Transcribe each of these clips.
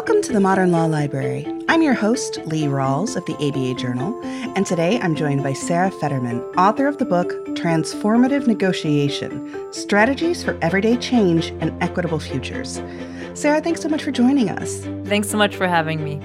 Welcome to the Modern Law Library. I'm your host, Lee Rawles of the ABA Journal, and today I'm joined by Sarah Federman, author of the book Transformative Negotiation Strategies for Everyday Change and Equitable Futures. Sarah, thanks so much for joining us. Thanks so much for having me.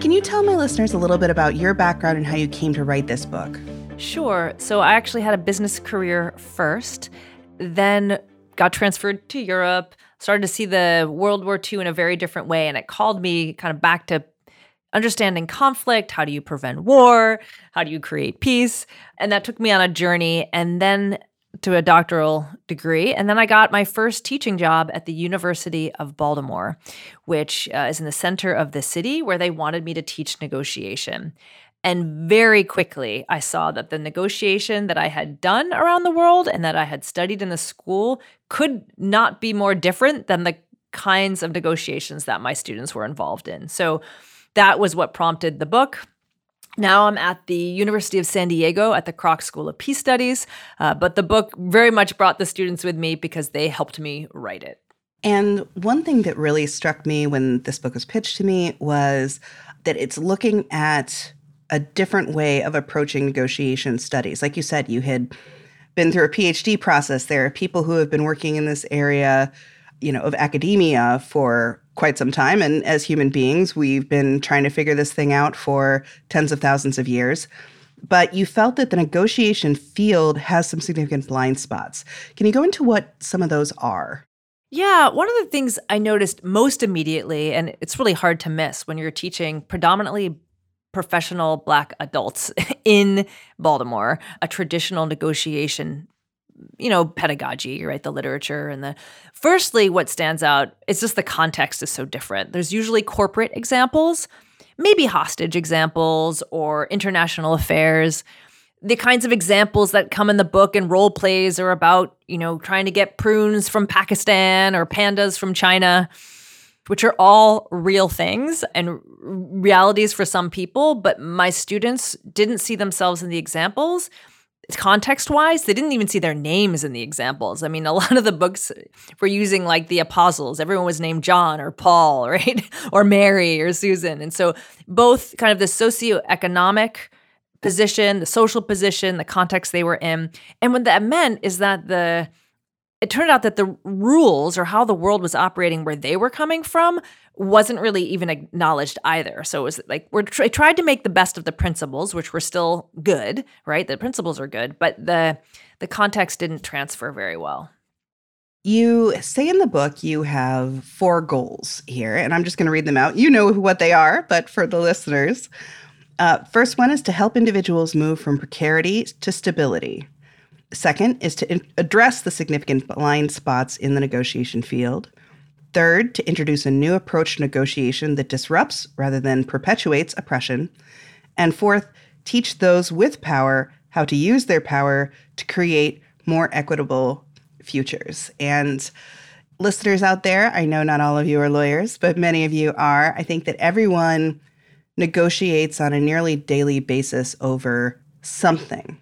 Can you tell my listeners a little bit about your background and how you came to write this book? Sure. So, I actually had a business career first, then got transferred to Europe started to see the World War II in a very different way. And it called me kind of back to understanding conflict. How do you prevent war? How do you create peace? And that took me on a journey and then to a doctoral degree. And then I got my first teaching job at the University of Baltimore, which uh, is in the center of the city where they wanted me to teach negotiation. And very quickly, I saw that the negotiation that I had done around the world and that I had studied in the school could not be more different than the kinds of negotiations that my students were involved in. So that was what prompted the book. Now I'm at the University of San Diego at the Kroc School of Peace Studies, uh, but the book very much brought the students with me because they helped me write it. And one thing that really struck me when this book was pitched to me was that it's looking at a different way of approaching negotiation studies. Like you said, you had been through a PhD process. There are people who have been working in this area, you know, of academia for quite some time. And as human beings, we've been trying to figure this thing out for tens of thousands of years. But you felt that the negotiation field has some significant blind spots. Can you go into what some of those are? Yeah, one of the things I noticed most immediately, and it's really hard to miss when you're teaching predominantly professional black adults in Baltimore, a traditional negotiation you know pedagogy right the literature and the firstly what stands out is just the context is so different. There's usually corporate examples maybe hostage examples or international affairs. The kinds of examples that come in the book and role plays are about you know trying to get prunes from pakistan or pandas from china which are all real things and realities for some people, but my students didn't see themselves in the examples. Context wise, they didn't even see their names in the examples. I mean, a lot of the books were using like the apostles. Everyone was named John or Paul, right? or Mary or Susan. And so, both kind of the socioeconomic position, the social position, the context they were in. And what that meant is that the it turned out that the rules or how the world was operating where they were coming from wasn't really even acknowledged either. So it was like we're tr- tried to make the best of the principles, which were still good, right? The principles are good, but the the context didn't transfer very well. You say in the book you have four goals here, and I'm just going to read them out. You know what they are, but for the listeners, uh, first one is to help individuals move from precarity to stability. Second is to in- address the significant blind spots in the negotiation field. Third, to introduce a new approach to negotiation that disrupts rather than perpetuates oppression. And fourth, teach those with power how to use their power to create more equitable futures. And listeners out there, I know not all of you are lawyers, but many of you are. I think that everyone negotiates on a nearly daily basis over something.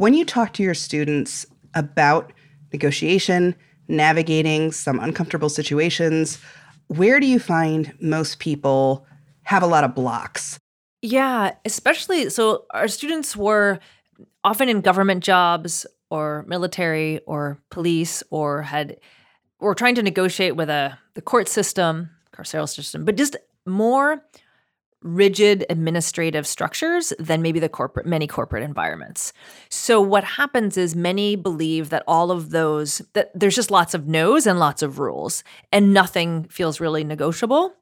When you talk to your students about negotiation, navigating some uncomfortable situations, where do you find most people have a lot of blocks? Yeah, especially so our students were often in government jobs or military or police or had were trying to negotiate with a the court system, carceral system, but just more rigid administrative structures than maybe the corporate many corporate environments. So what happens is many believe that all of those that there's just lots of no's and lots of rules and nothing feels really negotiable.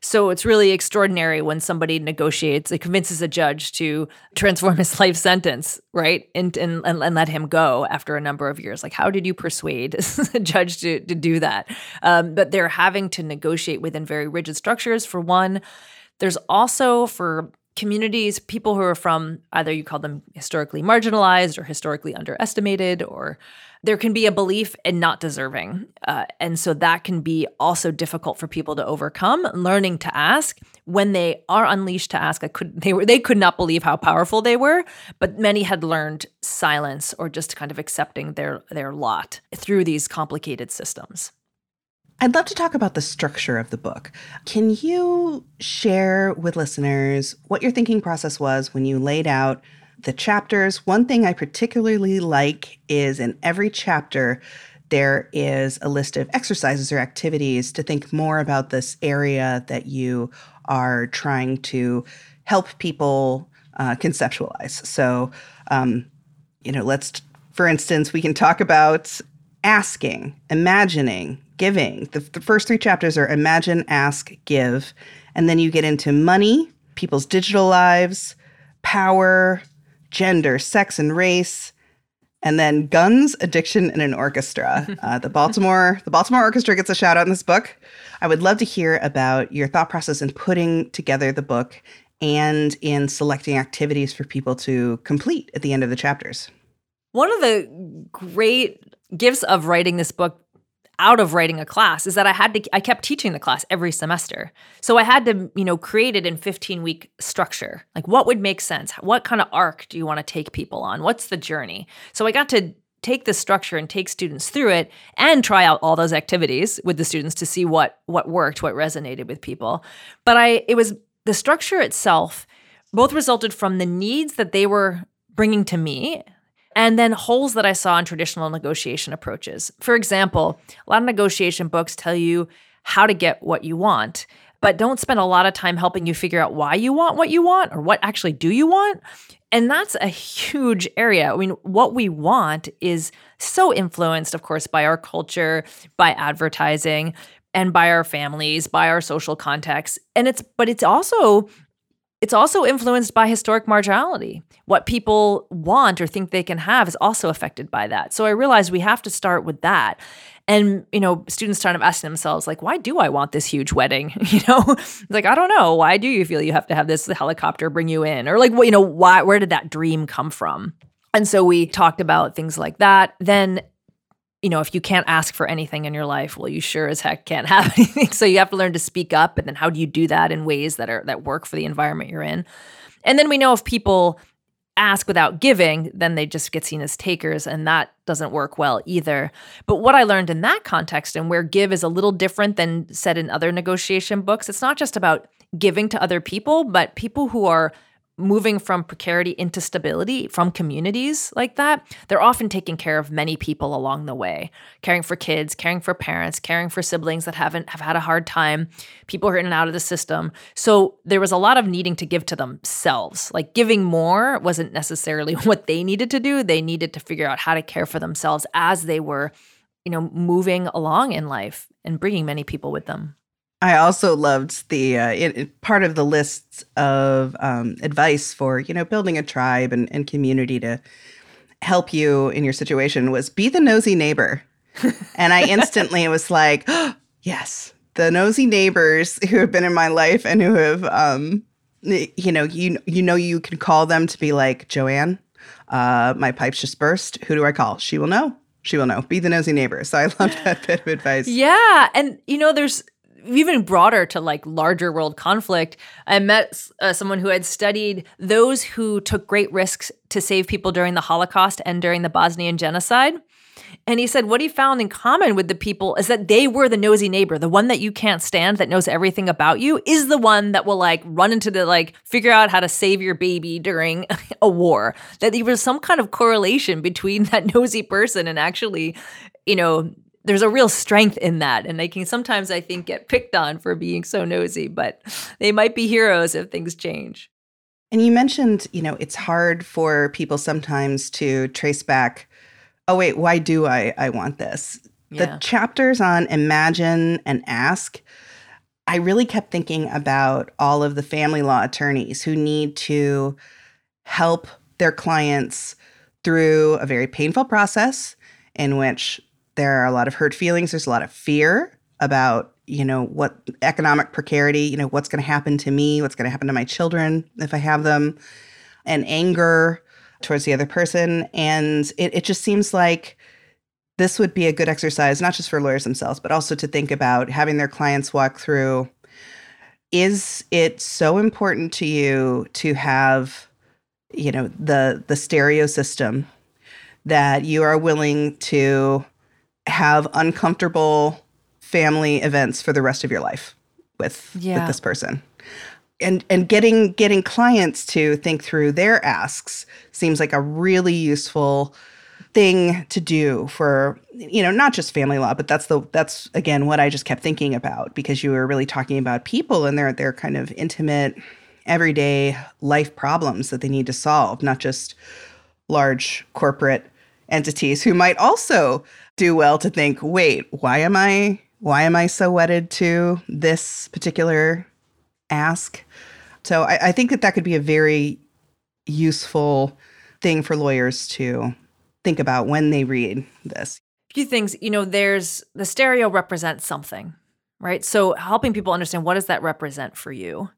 So it's really extraordinary when somebody negotiates, it convinces a judge to transform his life sentence, right? And, and, and let him go after a number of years. Like, how did you persuade a judge to, to do that? Um, but they're having to negotiate within very rigid structures, for one. There's also for communities, people who are from either you call them historically marginalized or historically underestimated, or there can be a belief in not deserving. Uh, and so that can be also difficult for people to overcome. Learning to ask when they are unleashed to ask, I could they were they could not believe how powerful they were, but many had learned silence or just kind of accepting their their lot through these complicated systems. I'd love to talk about the structure of the book. Can you share with listeners what your thinking process was when you laid out the chapters? One thing I particularly like is in every chapter, there is a list of exercises or activities to think more about this area that you are trying to help people uh, conceptualize. So, um, you know, let's, for instance, we can talk about asking, imagining, giving. The, the first three chapters are imagine, ask, give. And then you get into money, people's digital lives, power, gender, sex, and race. And then guns, addiction, and an orchestra. Uh, the Baltimore, the Baltimore Orchestra gets a shout out in this book. I would love to hear about your thought process in putting together the book and in selecting activities for people to complete at the end of the chapters. One of the great gifts of writing this book out of writing a class is that I had to I kept teaching the class every semester. So I had to, you know, create it in 15 week structure. Like what would make sense? What kind of arc do you want to take people on? What's the journey? So I got to take the structure and take students through it and try out all those activities with the students to see what what worked, what resonated with people. But I it was the structure itself both resulted from the needs that they were bringing to me and then holes that I saw in traditional negotiation approaches. For example, a lot of negotiation books tell you how to get what you want, but don't spend a lot of time helping you figure out why you want what you want or what actually do you want. And that's a huge area. I mean, what we want is so influenced, of course, by our culture, by advertising, and by our families, by our social context. And it's, but it's also it's also influenced by historic marginality. What people want or think they can have is also affected by that. So I realized we have to start with that. And, you know, students kind of asking themselves, like, why do I want this huge wedding? You know, like, I don't know. Why do you feel you have to have this helicopter bring you in? Or like, well, you know, why, where did that dream come from? And so we talked about things like that. Then you know, if you can't ask for anything in your life, well, you sure as heck can't have anything. So you have to learn to speak up. And then how do you do that in ways that are that work for the environment you're in? And then we know if people ask without giving, then they just get seen as takers, and that doesn't work well either. But what I learned in that context and where give is a little different than said in other negotiation books, it's not just about giving to other people, but people who are moving from precarity into stability from communities like that, they're often taking care of many people along the way, caring for kids, caring for parents, caring for siblings that haven't have had a hard time, people who are in and out of the system. So there was a lot of needing to give to themselves. Like giving more wasn't necessarily what they needed to do. They needed to figure out how to care for themselves as they were, you know, moving along in life and bringing many people with them. I also loved the uh, it, it, part of the lists of um, advice for you know building a tribe and, and community to help you in your situation was be the nosy neighbor, and I instantly was like, oh, yes, the nosy neighbors who have been in my life and who have um, you know you you know you can call them to be like Joanne, uh, my pipes just burst. Who do I call? She will know. She will know. Be the nosy neighbor. So I loved that bit of advice. Yeah, and you know, there's even broader to like larger world conflict, I met uh, someone who had studied those who took great risks to save people during the Holocaust and during the Bosnian genocide. And he said what he found in common with the people is that they were the nosy neighbor, the one that you can't stand that knows everything about you is the one that will like run into the like figure out how to save your baby during a war. That there was some kind of correlation between that nosy person and actually, you know, there's a real strength in that and they can sometimes i think get picked on for being so nosy but they might be heroes if things change and you mentioned you know it's hard for people sometimes to trace back oh wait why do i i want this yeah. the chapters on imagine and ask i really kept thinking about all of the family law attorneys who need to help their clients through a very painful process in which there are a lot of hurt feelings. There's a lot of fear about, you know, what economic precarity, you know, what's going to happen to me, what's going to happen to my children if I have them, and anger towards the other person. And it, it just seems like this would be a good exercise, not just for lawyers themselves, but also to think about having their clients walk through is it so important to you to have you know the the stereo system that you are willing to have uncomfortable family events for the rest of your life with, Yeah. with this person. And and getting getting clients to think through their asks seems like a really useful thing to do for you know not just family law but that's the that's again what I just kept thinking about because you were really talking about people and their their kind of intimate everyday life problems that they need to solve not just large corporate entities who might also do well to think wait why am I why am I so wedded to this particular ask? So I, I think that that could be a very useful thing for lawyers to think about when they read this. A few things you know there's the stereo represents something right? So helping people understand what does that represent for you?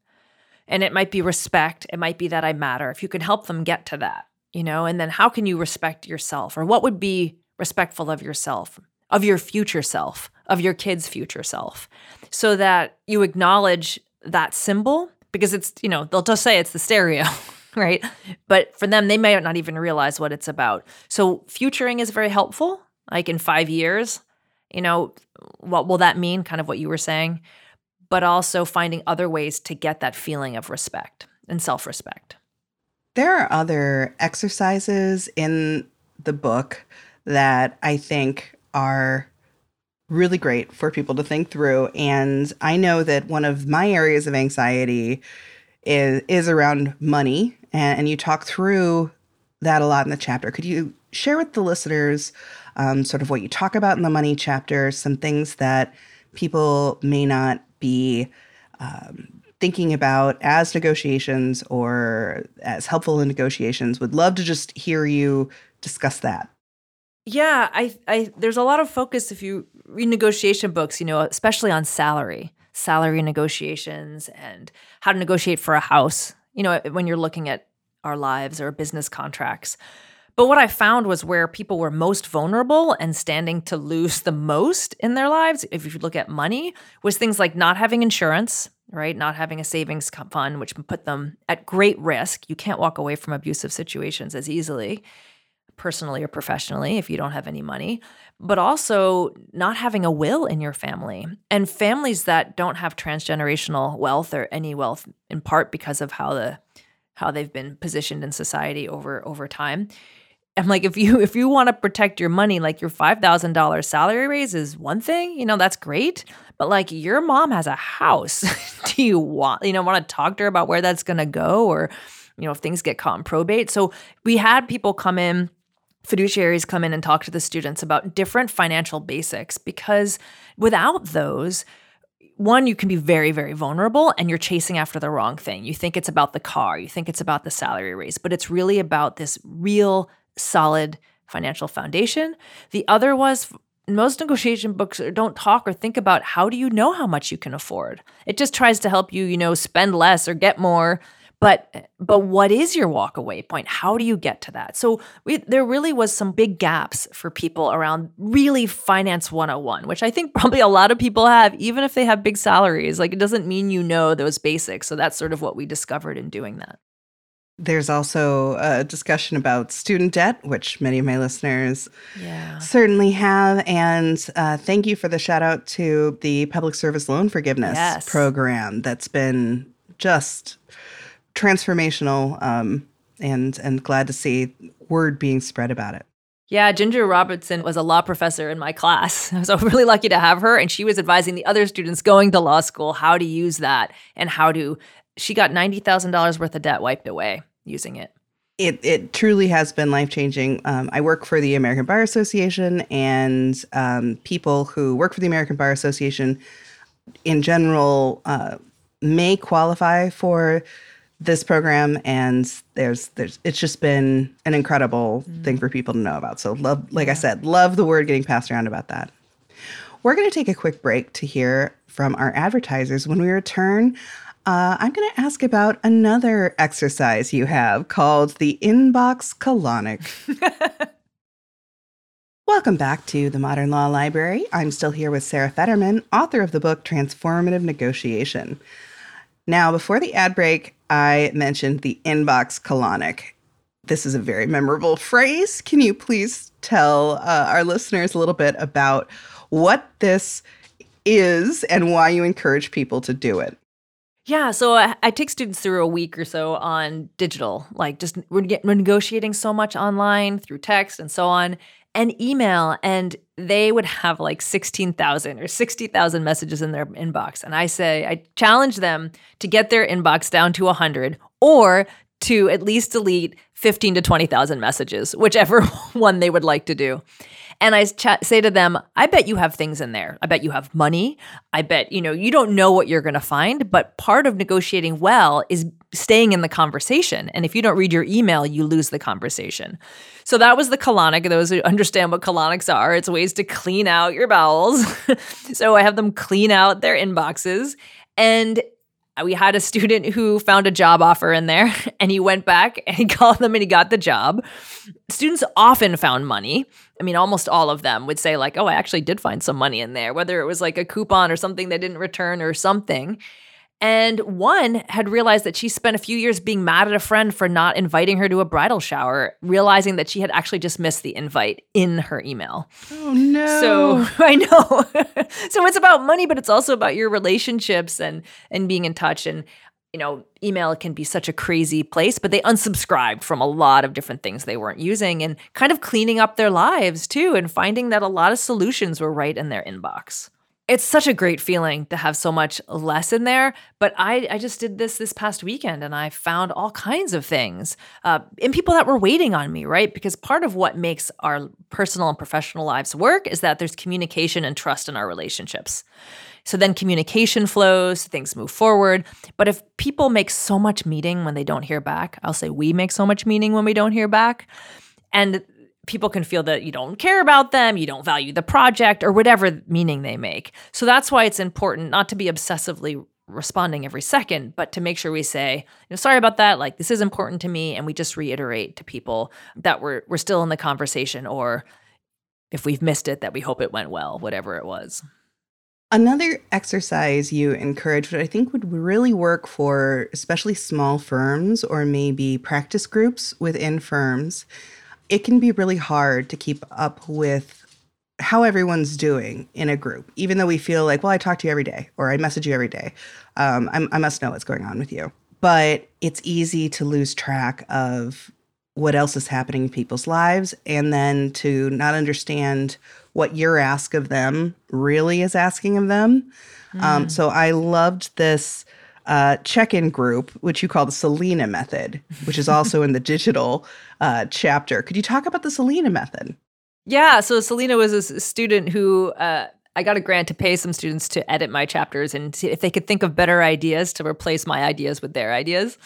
And it might be respect it might be that i matter. If you can help them get to that you know and then how can you respect yourself or what would be respectful of yourself of your future self of your kids future self so that you acknowledge that symbol? Because it's you know they'll just say it's the stereo right? But for them they may not even realize what it's about. So futuring is very helpful like in five years you know what will that mean? Kind of what you were saying. But also finding other ways to get that feeling of respect and self-respect There are other exercises in the book that I think are really great for people to think through. And I know that one of my areas of anxiety is is around money, and, and you talk through that a lot in the chapter. Could you share with the listeners um, sort of what you talk about in the money chapter, some things that people may not be um, thinking about as negotiations or as helpful in negotiations? Would love to just hear you discuss that. Yeah, I, I, there's a lot of focus if you read negotiation books, you know, especially on salary, salary negotiations, and how to negotiate for a house. You know, when you're looking at our lives or business contracts. But what I found was where people were most vulnerable and standing to lose the most in their lives, if you look at money, was things like not having insurance, right? Not having a savings fund, which put them at great risk. You can't walk away from abusive situations as easily personally or professionally if you don't have any money, but also not having a will in your family. And families that don't have transgenerational wealth or any wealth in part because of how the how they've been positioned in society over over time. I'm like if you if you want to protect your money like your $5,000 salary raise is one thing, you know, that's great, but like your mom has a house. Do you want you know want to talk to her about where that's to go or you know if things get caught in probate. So we had people come in fiduciaries come in and talk to the students about different financial basics because without those, one, you can be very, very vulnerable and you're chasing after the wrong thing. You think it's about the car, you think it's about the salary raise, but it's really about this real solid financial foundation. The other was most negotiation books don't talk or think about how do you know how much you can afford. It just tries to help you, you know, spend less or get more. But but what is your walk away point? How do you get to that? So we, there really was some big gaps for people around really finance 101 which i think probably a lot of people have even if they have big salaries. Like it doesn't mean you know those basics. So that's sort of what we discovered in doing that There's also a discussion about student debt, which many of my listeners yeah certainly have. And uh, thank you for the shout out to the Public Service Loan Forgiveness Yes. program that's been just transformational um, and, and glad to see word being spread about it. Yeah, Ginger Robertson was a law professor in my class. I was really lucky to have her, and she was advising the other students going to law school how to use that and how to. She got $90,000 worth of debt wiped away using it. It, it truly has been life changing. Um, I work for the American Bar Association, and um, people who work for the American Bar Association in general uh, may qualify for this program and there's there's it's just been an incredible thing for people to know about. So love like i said love the word getting passed around about that. We're going to take a quick break to hear from our advertisers when we return uh, i'm going to ask about another exercise you have called the inbox colonic Welcome back to the Modern Law Library. I'm still here with Sarah Federman, author of the book Transformative Negotiation. Now, before the ad break, I mentioned the inbox colonic. This is a very memorable phrase. Can you please tell uh, our listeners a little bit about what this is and why you encourage people to do it. Yeah, so I, I, take students through a week or so on digital, like just we're, get, we're negotiating so much online through text and so on, and email, and they would have like 16,000 or 60,000 messages in their inbox. And I say, I challenge them to get their inbox down to 100 or to at least delete 15 to 20,000 messages, whichever one they would like to do. And I ch- say to them, I bet you have things in there. I bet you have money. I bet, you know, you don't know what you're going to find, but part of negotiating well is staying in the conversation. And if you don't read your email, you lose the conversation. So that was the colonic. Those who understand what colonics are, it's ways to clean out your bowels. so I have them clean out their inboxes. And we had a student who found a job offer in there and he went back and he called them and he got the job. Students often found money. I mean, almost all of them would say, like, oh, I actually did find some money in there, whether it was like a coupon or something they didn't return or something. And one had realized that she spent a few years being mad at a friend for not inviting her to a bridal shower, realizing that she had actually just missed the invite in her email. Oh, no. So I know. so it's about money, but it's also about your relationships and and being in touch. And you know, email can be such a crazy place, but they unsubscribed from a lot of different things they weren't using and kind of cleaning up their lives too and finding that a lot of solutions were right in their inbox it's such a great feeling to have so much less in there. But I, I just did this this past weekend and I found all kinds of things uh, in people that were waiting on me, right? Because part of what makes our personal and professional lives work is that there's communication and trust in our relationships. So then communication flows, things move forward. But if people make so much meaning when they don't hear back, I'll say we make so much meaning when we don't hear back. And people can feel that you don't care about them, you don't value the project, or whatever meaning they make. So that's why it's important not to be obsessively responding every second, but to make sure we say, you know, sorry about that, like this is important to me, and we just reiterate to people that we're we're still in the conversation, or if we've missed it, that we hope it went well, whatever it was. Another exercise you encourage, which I think would really work for especially small firms or maybe practice groups within firms, it can be really hard to keep up with how everyone's doing in a group, even though we feel like, well, I talk to you every day or I message you every day. Um, I must know what's going on with you. But it's easy to lose track of what else is happening in people's lives and then to not understand what your ask of them really is asking of them. Mm. Um, so I loved this uh, check in group, which you call the Selena method, which is also in the digital uh, chapter. Could you talk about the Selena method? Yeah. So Selena was a student who uh, I got a grant to pay some students to edit my chapters and see if they could think of better ideas to replace my ideas with their ideas.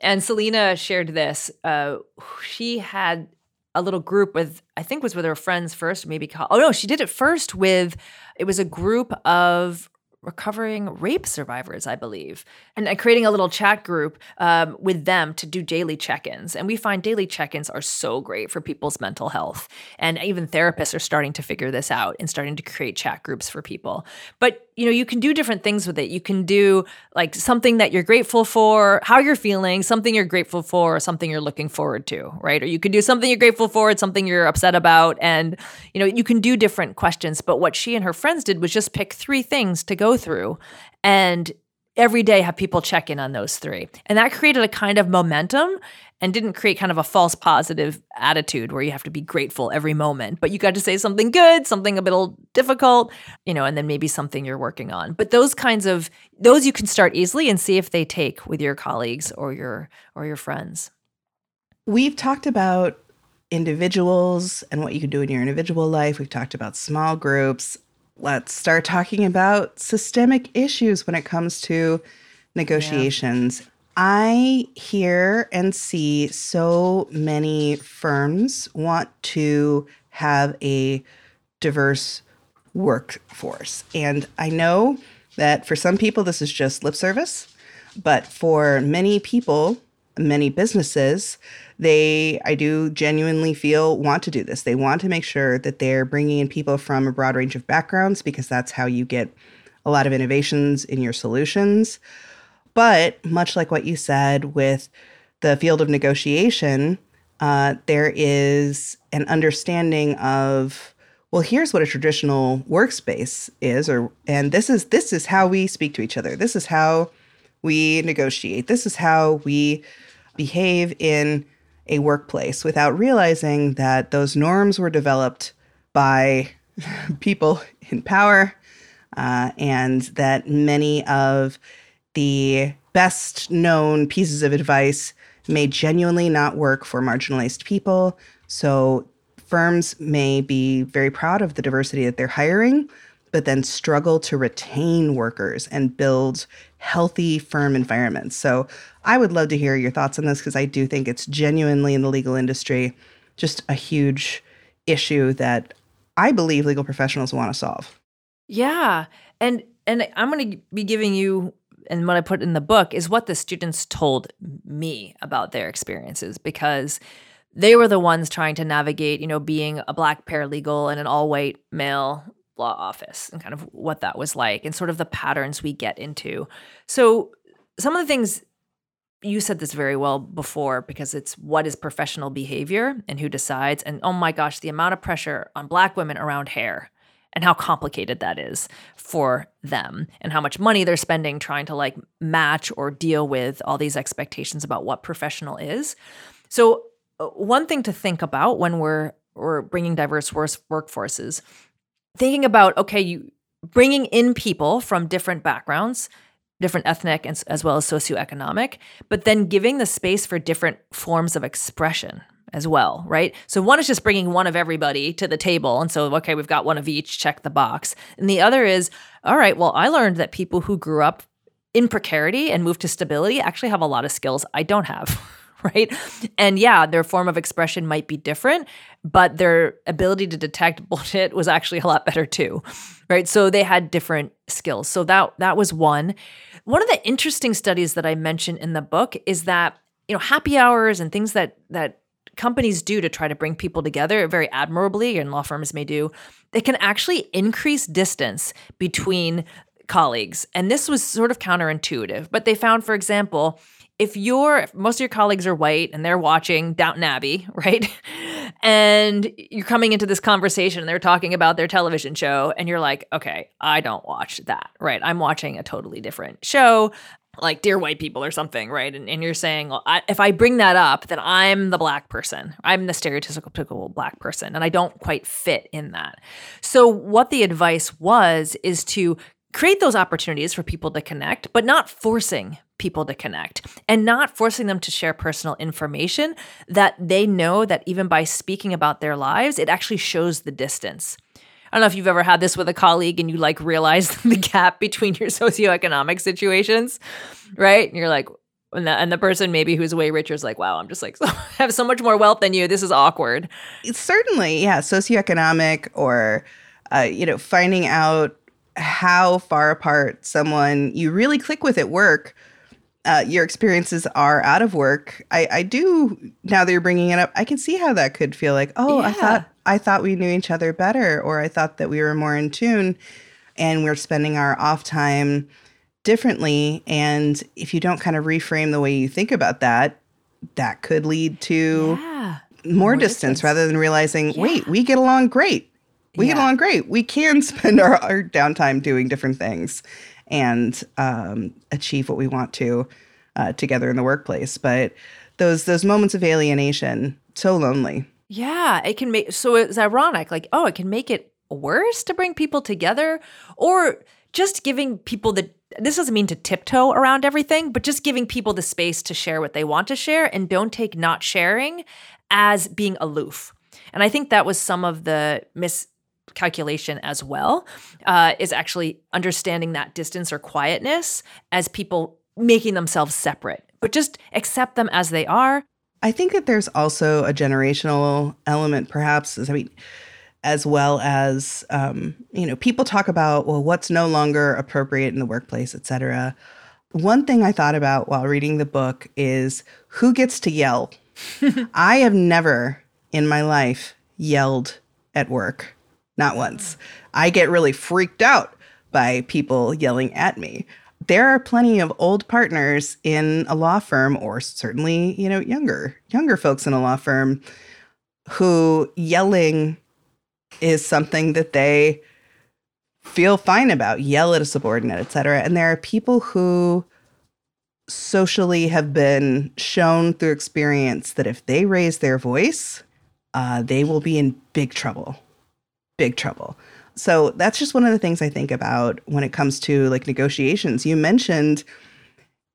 And Selena shared this. Uh, she had a little group with I think was with her friends first, maybe call, oh no, she did it first with it was a group of recovering rape survivors, I believe, and creating a little chat group um, with them to do daily check ins. And we find daily check ins are so great for people's mental health. And even therapists are starting to figure this out and starting to create chat groups for people. But you know, you can do different things with it. You can do like something that you're grateful for, how you're feeling, something you're grateful for, or something you're looking forward to, right? Or you can do something you're grateful for, it's something you're upset about. And, you know, you can do different questions. But what she and her friends did was just pick three things to through. And every day have people check in on those three. And that created a kind of momentum and didn't create kind of a false positive attitude where you have to be grateful every moment. But you got to say something good, something a little difficult, you know, and then maybe something you're working on. But those kinds of those you can start easily and see if they take with your colleagues or your or your friends. We've talked about individuals and what you can do in your individual life. We've talked about small groups. Let's start talking about systemic issues when it comes to negotiations. Yeah. I hear and see so many firms want to have a diverse workforce. And I know that for some people, this is just lip service, but for many people, many businesses, they, I do genuinely feel, want to do this. They want to make sure that they're bringing in people from a broad range of backgrounds because that's how you get a lot of innovations in your solutions. But much like what you said with the field of negotiation, uh, there is an understanding of well, here's what a traditional workspace is, or and this is this is how we speak to each other. This is how we negotiate. This is how we behave in a workplace without realizing that those norms were developed by people in power uh, and that many of the best known pieces of advice may genuinely not work for marginalized people. So firms may be very proud of the diversity that they're hiring, but then struggle to retain workers and build healthy firm environments. So I would love to hear your thoughts on this because I do think it's genuinely in the legal industry just a huge issue that I believe legal professionals want to solve. Yeah. And and I'm going to be giving you and what I put in the book is what the students told me about their experiences because they were the ones trying to navigate, you know, being a black paralegal in an all-white male law office and kind of what that was like and sort of the patterns we get into. So some of the things you said this very well before because it's what is professional behavior and who decides and oh my gosh the amount of pressure on black women around hair and how complicated that is for them and how much money they're spending trying to like match or deal with all these expectations about what professional is. So uh, one thing to think about when we're we're bringing diverse workforces thinking about okay you bringing in people from different backgrounds different ethnic and, as well as socioeconomic but then giving the space for different forms of expression as well, right? So one is just bringing one of everybody to the table. And so, okay, we've got one of each, check the box. And the other is, all right, well, I learned that people who grew up in precarity and moved to stability actually have a lot of skills I don't have. Right. And yeah, their form of expression might be different, but their ability to detect bullshit was actually a lot better too. Right. So they had different skills. So that that was one. One of the interesting studies that I mentioned in the book is that, you know, happy hours and things that that companies do to try to bring people together very admirably, and law firms may do, they can actually increase distance between colleagues. And this was sort of counterintuitive, but they found, for example, if you're if most of your colleagues are white and they're watching Downton Abbey, right? and you're coming into this conversation and they're talking about their television show and you're like, "Okay, I don't watch that." Right? I'm watching a totally different show like dear white people or something, right? And, and you're saying, well, I, if I bring that up, then I'm the black person. I'm the stereotypical black person, and I don't quite fit in that. So, what the advice was is to create those opportunities for people to connect, but not forcing people to connect and not forcing them to share personal information that they know that even by speaking about their lives, it actually shows the distance. I don't know if you've ever had this with a colleague and you like realize the gap between your socioeconomic situations, right? And you're like, and the, and the person maybe who's way richer is like, wow, I'm just like, I have so much more wealth than you. This is awkward. It's certainly, yeah, socioeconomic or, uh, you know, finding out how far apart someone you really click with at work uh, your experiences are out of work, I, I do now that you're bringing it up, I can see how that could feel like, oh, yeah. I thought I thought we knew each other better, or I thought that we were more in tune, and we're spending our off time differently. And if you don't kind of reframe the way you think about that, that could lead to yeah. more, more distance, distance, rather than realizing, yeah. wait, we get along great. We get along great. We can spend our, our downtime doing different things and um, achieve what we want to uh, together in the workplace. But those those moments of alienation, so lonely. Yeah, it can make so it's ironic. Like, oh, it can make it worse to bring people together, or just giving people the this doesn't mean to tiptoe around everything, but just giving people the space to share what they want to share and don't take not sharing as being aloof. And I think that was some of the mis calculation as well uh, is actually understanding that distance or quietness as people making themselves separate, but just accept them as they are. I think that there's also a generational element, perhaps. I mean, as well as um, you know, people talk about well, what's no longer appropriate in the workplace, et cetera. One thing I thought about while reading the book is who gets to yell. I have never in my life yelled at work not once. I get really freaked out by people yelling at me. There are plenty of old partners in a law firm or certainly, you know, younger younger folks in a law firm who yelling is something that they feel fine about, yell at a subordinate, etc. And there are people who socially have been shown through experience that if they raise their voice, uh, they will be in big trouble. Big trouble. So that's just one of the things I think about when it comes to like negotiations. You mentioned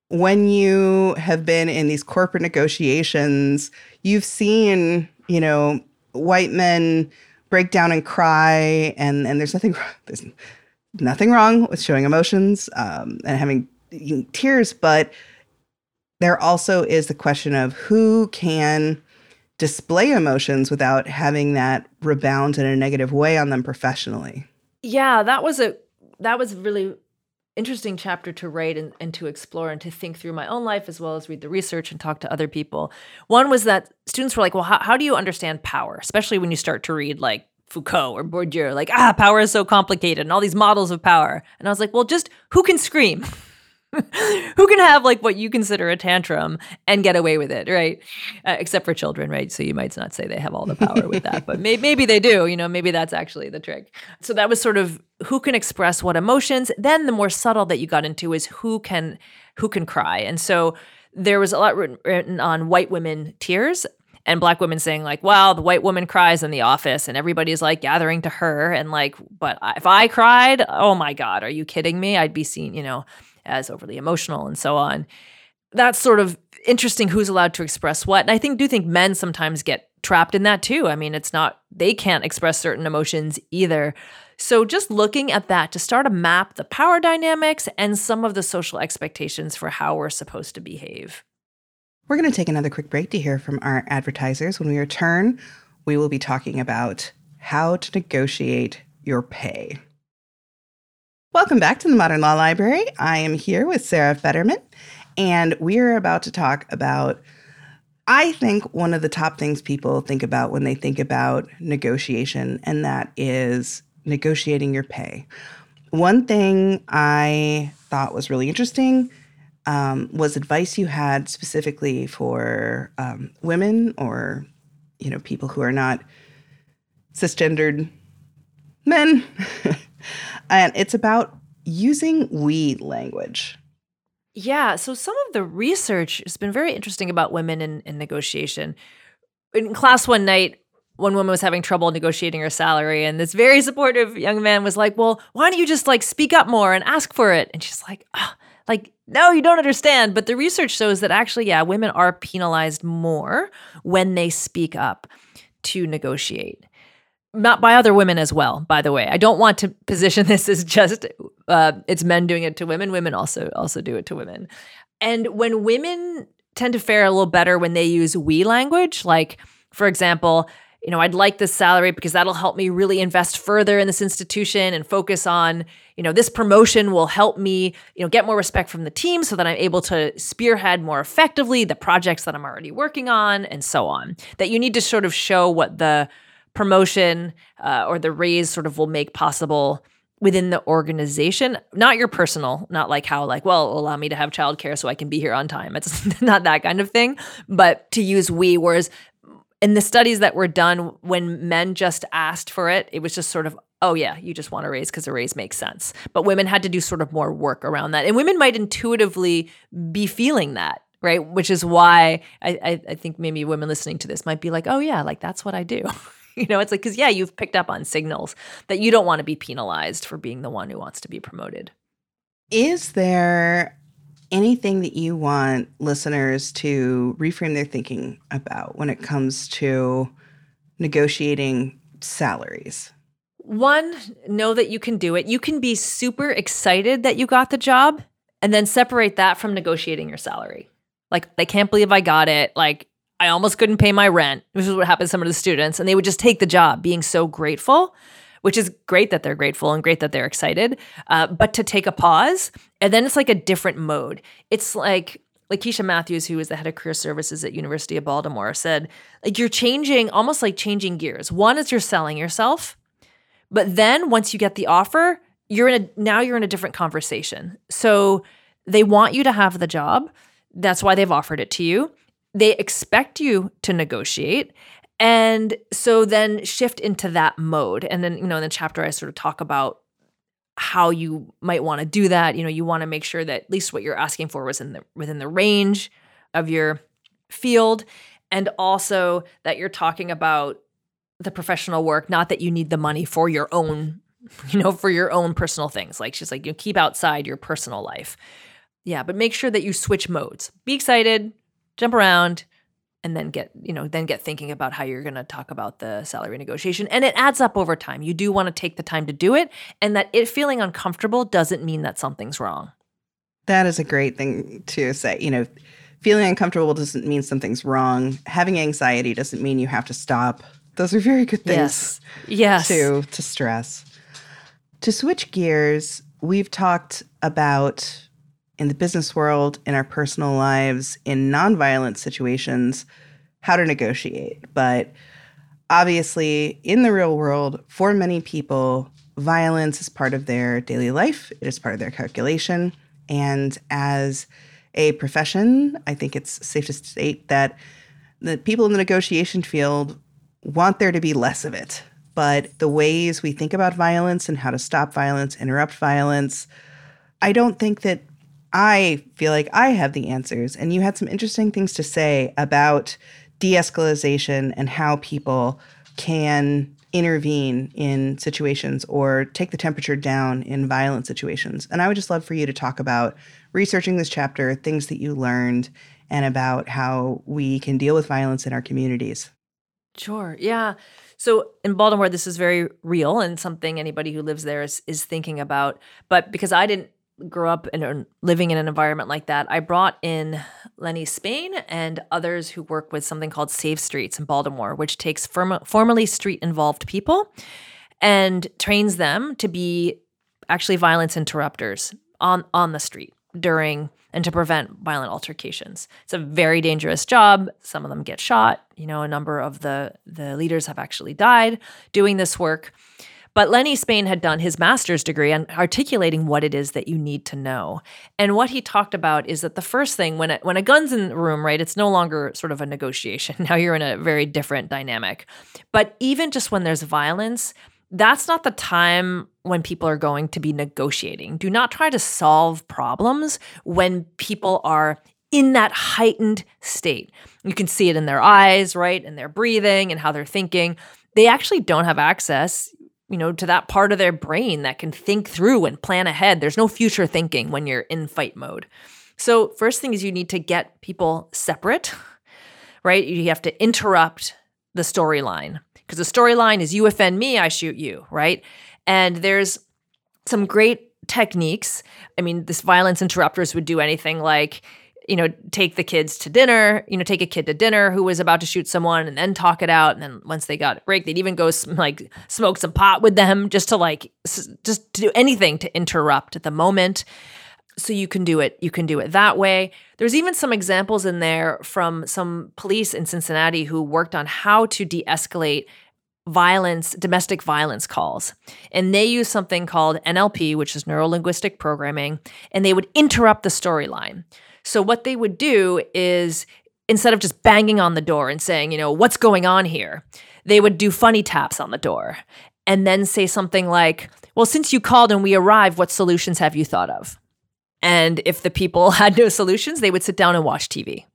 when you have been in these corporate negotiations, you've seen, you know, white men break down and cry, and and there's nothing there's nothing wrong with showing emotions um, and having tears, but there also is the question of who can display emotions without having that rebound in a negative way on them professionally. Yeah, that was a that was really interesting chapter to write and, and to explore and to think through my own life as well as read the research and talk to other people. One was that students were like, well, how, how do you understand power? Especially when you start to read like Foucault or Bourdieu, like, ah, power is so complicated and all these models of power. And I was like, well, just who can scream? who can have like what you consider a tantrum and get away with it, right? Uh, except for children, right? So you might not say they have all the power with that, but may- maybe they do. You know, maybe that's actually the trick. So that was sort of who can express what emotions. Then the more subtle that you got into is who can who can cry, and so there was a lot written, written on white women tears and black women saying like wow the white woman cries in the office and everybody's like gathering to her and like but if i cried oh my god are you kidding me i'd be seen you know as overly emotional and so on. That's sort of interesting who's allowed to express what. And I think do think men sometimes get trapped in that too. I mean, it's not they can't express certain emotions either. So just looking at that to start to map the power dynamics and some of the social expectations for how we're supposed to behave. We're going to take another quick break to hear from our advertisers. When we return, we will be talking about how to negotiate your pay. Welcome back to the Modern Law Library. I am here with Sarah Federman, and we are about to talk about, I think, one of the top things people think about when they think about negotiation, and that is negotiating your pay. One thing I thought was really interesting um, was advice you had specifically for um, women or, you know, people who are not cisgendered men. and it's about using we language. Yeah. So some of the research has been very interesting about women in, in negotiation. In class one night, one woman was having trouble negotiating her salary, and this very supportive young man was like, Well, why don't you just like speak up more and ask for it? And she's like, oh, like, no, you don't understand. But the research shows that actually, yeah, women are penalized more when they speak up to negotiate not by other women as well by the way. I don't want to position this as just uh, it's men doing it to women. Women also also do it to women. And when women tend to fare a little better when they use we language like for example you know i'd like this salary because that'll help me really invest further in this institution and focus on you know this promotion will help me you know get more respect from the team so that i'm able to spearhead more effectively the projects that i'm already working on and so on. That you need to sort of show what the promotion uh, or the raise sort of will make possible within the organization not your personal not like how like well allow me to have childcare so i can be here on time. It's not that kind of thing. But to use we whereas in the studies that were done when men just asked for it it was just sort of oh yeah you just want a raise because a raise makes sense. But women had to do sort of more work around that. And women might intuitively be feeling that right? Which is why I, I, I think maybe women listening to this might be like oh yeah like that's what i do you know, it's like, because yeah, you've picked up on signals that you don't want to be penalized for being the one who wants to be promoted. Is there anything that you want listeners to reframe their thinking about when it comes to negotiating salaries? One, know that you can do it. You can be super excited that you got the job and then separate that from negotiating your salary. Like, I can't believe I got it. Like, I almost couldn't pay my rent, which is what happened to some of the students. And they would just take the job, being so grateful, which is great that they're grateful and great that they're excited. Uh, but to take a pause, and then it's like a different mode. It's like like Lakeisha Matthews, who is the head of career services at University of Baltimore, said, like you're changing, almost like changing gears. One is you're selling yourself, but then once you get the offer, you're in a now you're in a different conversation. So they want you to have the job. That's why they've offered it to you they expect you to negotiate. And so then shift into that mode. And then, you know, in the chapter, I sort of talk about how you might want to do that. You know, you want to make sure that at least what you're asking for was in the within the range of your field and also that you're talking about the professional work, not that you need the money for your own, you know, for your own personal things. Like she's like, you keep outside your personal life. Yeah, but make sure that you switch modes. Be excited, jump around, and then get you know then get thinking about how you're going to talk about the salary negotiation. And it adds up over time. You do want to take the time to do it and that it feeling uncomfortable doesn't mean that something's wrong. That is a great thing to say. You know feeling uncomfortable doesn't mean something's wrong. Having anxiety doesn't mean you have to stop. Those are very good things yes, yes. to to stress. To switch gears we've talked about in the business world, in our personal lives, in nonviolent situations, how to negotiate. But obviously, in the real world, for many people, violence is part of their daily life, it is part of their calculation. And as a profession, I think it's safe to state that the people in the negotiation field want there to be less of it. But the ways we think about violence and how to stop violence, interrupt violence, I don't think that I feel like I have the answers. And you had some interesting things to say about de escalation and how people can intervene in situations or take the temperature down in violent situations. And I would just love for you to talk about researching this chapter, things that you learned, and about how we can deal with violence in our communities. Sure. Yeah. So in Baltimore, this is very real and something anybody who lives there is, is thinking about. But because I didn't grew up and living in an environment like that, I brought in Lenny Spain and others who work with something called Safe Streets in Baltimore, which takes form- formerly street involved people and trains them to be actually violence interrupters on on the street during and to prevent violent altercations. It's a very dangerous job. Some of them get shot. You know, a number of the the leaders have actually died doing this work. But Lenny Spain had done his master's degree on articulating what it is that you need to know. And what he talked about is that the first thing when a, when a gun's in the room, right, it's no longer sort of a negotiation. Now you're in a very different dynamic. But even just when there's violence, that's not the time when people are going to be negotiating. Do not try to solve problems when people are in that heightened state. You can see it in their eyes, right? And their breathing and how they're thinking. They actually don't have access you know, to that part of their brain that can think through and plan ahead. There's no future thinking when you're in fight mode. So, first thing is you need to get people separate, right? You have to interrupt the storyline because the storyline is you offend me, I shoot you, right? And there's some great techniques. I mean, this violence interrupters would do anything like you know, take the kids to dinner, you know, take a kid to dinner who was about to shoot someone and then talk it out. And then once they got a break, they'd even go like smoke some pot with them just to like, just to do anything to interrupt the moment. So you can do it. You can do it that way. There's even some examples in there from some police in Cincinnati who worked on how to de escalate violence, domestic violence calls. And they use something called NLP, which is neuro linguistic programming, and they would interrupt the storyline. So what they would do is instead of just banging on the door and saying, you know, what's going on here, they would do funny taps on the door and then say something like, well, since you called and we arrived, what solutions have you thought of? And if the people had no solutions, they would sit down and watch TV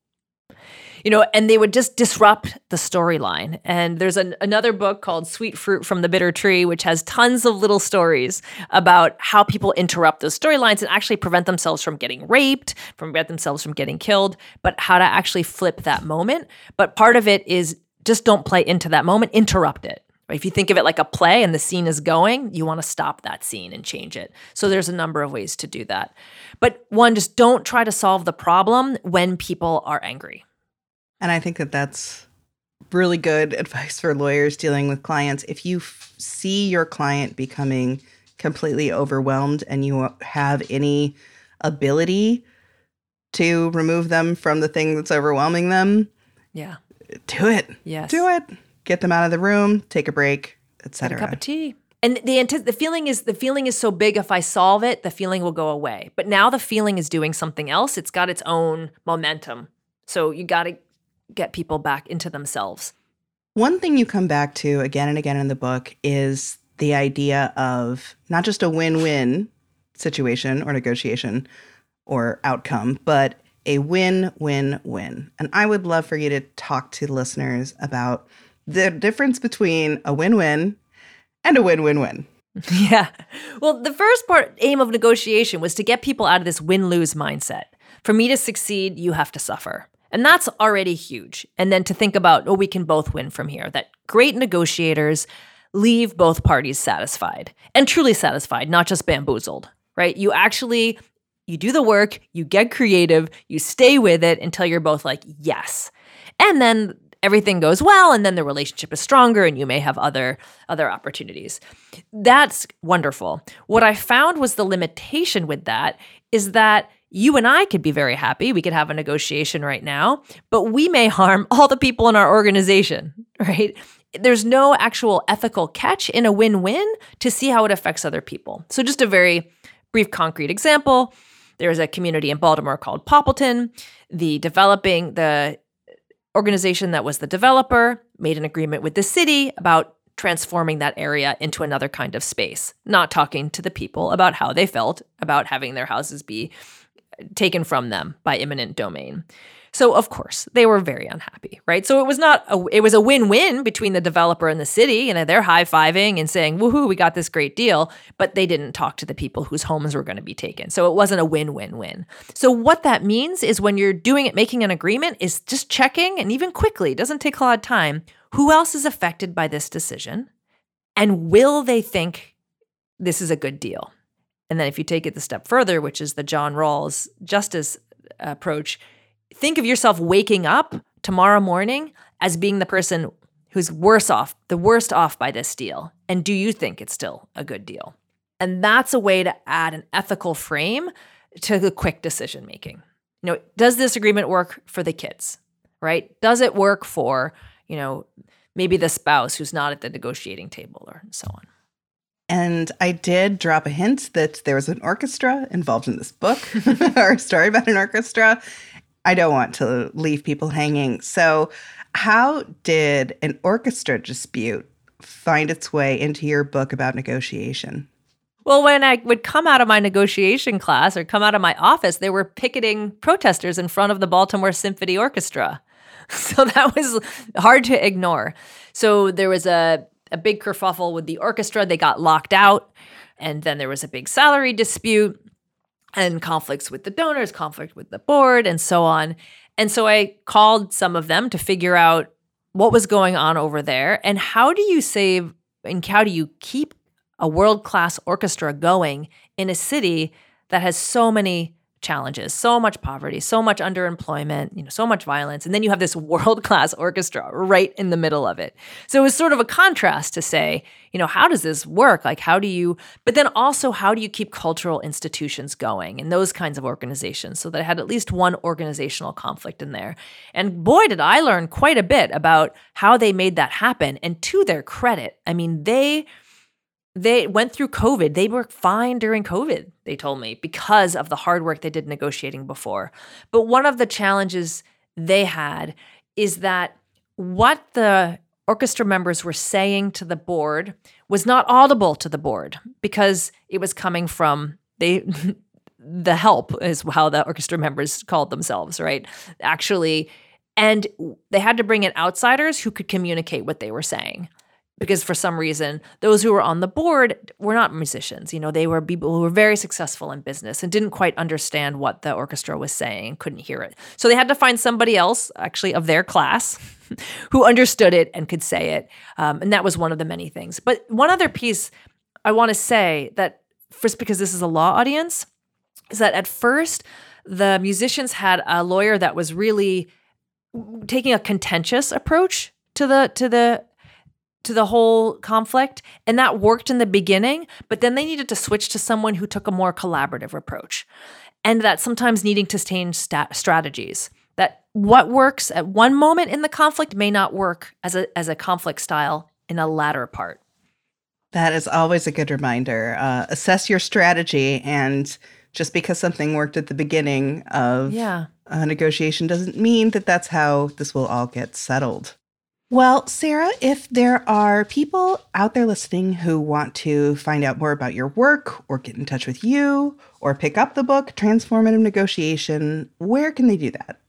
you know, and they would just disrupt the storyline. And there's an, another book called Sweet Fruit from the Bitter Tree, which has tons of little stories about how people interrupt those storylines and actually prevent themselves from getting raped, from prevent themselves from getting killed, but how to actually flip that moment. But part of it is just don't play into that moment, interrupt it. If you think of it like a play and the scene is going, you want to stop that scene and change it. So there's a number of ways to do that. But one, just don't try to solve the problem when people are angry. And I think that that's really good advice for lawyers dealing with clients. If you f- see your client becoming completely overwhelmed and you have any ability to remove them from the thing that's overwhelming them, yeah, do it. Yes, do it. Get them out of the room. Take a break, etc. A cup of tea. And the the feeling is the feeling is so big. If I solve it, the feeling will go away. But now the feeling is doing something else. It's got its own momentum. So you got to get people back into themselves. One thing you come back to again and again in the book is the idea of not just a win win situation or negotiation or outcome, but a win win win. And I would love for you to talk to listeners about the difference between a win win and a win win win. Yeah. Well, the first part aim of negotiation was to get people out of this win lose mindset. For me to succeed, you have to suffer. And that's already huge. And then to think about, oh, we can both win from here. That great negotiators leave both parties satisfied and truly satisfied, not just bamboozled, right? You actually you do the work, you get creative, you stay with it until you're both like, yes. And then everything goes well and then the relationship is stronger and you may have other other opportunities. That's wonderful. What I found was the limitation with that is that you and I could be very happy. We could have a negotiation right now, but we may harm all the people in our organization, right? There's no actual ethical catch in a win win to see how it affects other people. So, just a very brief, concrete example there's a community in Baltimore called Poppleton. The developing, the organization that was the developer made an agreement with the city about transforming that area into another kind of space, not talking to the people about how they felt about having their houses be taken from them by eminent domain. So of course they were very unhappy, right? So it was not a, it was a win-win between the developer and the city, and they're high-fiving and saying, "Woohoo, we got this great deal," but they didn't talk to the people whose homes were going to be taken. So it wasn't a win-win-win. So what that means is when you're doing it, making an agreement, is just checking, and even quickly, doesn't take a lot of time. Who else is affected by this decision, and will they think this is a good deal? And then if you take it the step further, which is the John Rawls justice approach, think of yourself waking up tomorrow morning as being the person who's worse off, the worst off by this deal. And do you think it's still a good deal? And that's a way to add an ethical frame to the quick decision making. You know, does this agreement work for the kids? Right? Does it work for, you know, maybe the spouse who's not at the negotiating table or so on? And I did drop a hint that there was an orchestra involved in this book or a story about an orchestra. I don't want to leave people hanging. So, how did an orchestra dispute find its way into your book about negotiation? Well, when I would come out of my negotiation class or come out of my office, they were picketing protesters in front of the Baltimore Symphony Orchestra. So that was hard to ignore. So there was a a big kerfuffle with the orchestra. They got locked out. And then there was a big salary dispute and conflicts with the donors, conflict with the board, and so on. And so I called some of them to figure out what was going on over there and how do you save and how do you keep a world class orchestra going in a city that has so many challenges, so much poverty, so much underemployment, you know, so much violence. And then you have this world-class orchestra right in the middle of it. So it was sort of a contrast to say, you know, how does this work? Like how do you but then also how do you keep cultural institutions going and those kinds of organizations so that I had at least one organizational conflict in there. And boy did I learn quite a bit about how they made that happen and to their credit, I mean, they they went through COVID. They were fine during COVID, they told me, because of the hard work they did negotiating before. But one of the challenges they had is that what the orchestra members were saying to the board was not audible to the board because it was coming from they the help is how the orchestra members called themselves, right? Actually, and they had to bring in outsiders who could communicate what they were saying because for some reason those who were on the board were not musicians you know they were people who were very successful in business and didn't quite understand what the orchestra was saying couldn't hear it. So they had to find somebody else actually of their class who understood it and could say it. Um, and that was one of the many things. But one other piece i want to say that first because this is a law audience is that at first the musicians had a lawyer that was really taking a contentious approach to the to the to the whole conflict and that worked in the beginning but then they needed to switch to someone who took a more collaborative approach and that sometimes needing to change stat- strategies that what works at one moment in the conflict may not work as a as a conflict style in a latter part. That is always a good reminder. Uh, assess your strategy and just because something worked at the beginning of yeah. a negotiation doesn't mean that that's how this will all get settled Well, Sarah, if there are people out there listening who want to find out more about your work or get in touch with you or pick up the book, Transformative Negotiation, where can they do that?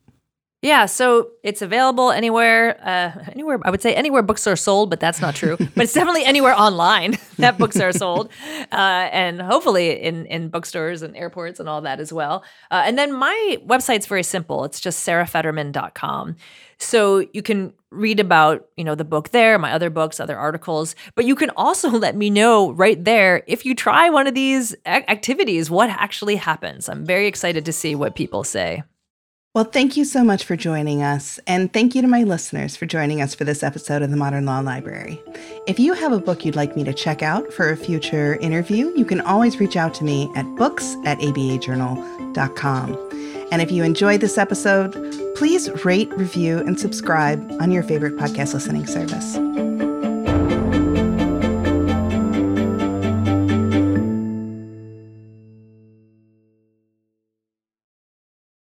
Yeah, so it's available anywhere, uh, anywhere. I would say anywhere books are sold, but that's not true. but it's definitely anywhere online that books are sold, uh, and hopefully in in bookstores and airports and all that as well. Uh, and then my website's very simple. It's just sarahfederman.com. So you can read about, you know, the book there, my other books, other articles, but you can also let me know right there if you try one of these activities what actually happens. I'm very excited to see what people say. Well, thank you so much for joining us. And thank you to my listeners for joining us for this episode of the Modern Law Library. If you have a book you'd like me to check out for a future interview, you can always reach out to me at books at abajournal.com. And if you enjoyed this episode, please rate, review, and subscribe on your favorite podcast listening service.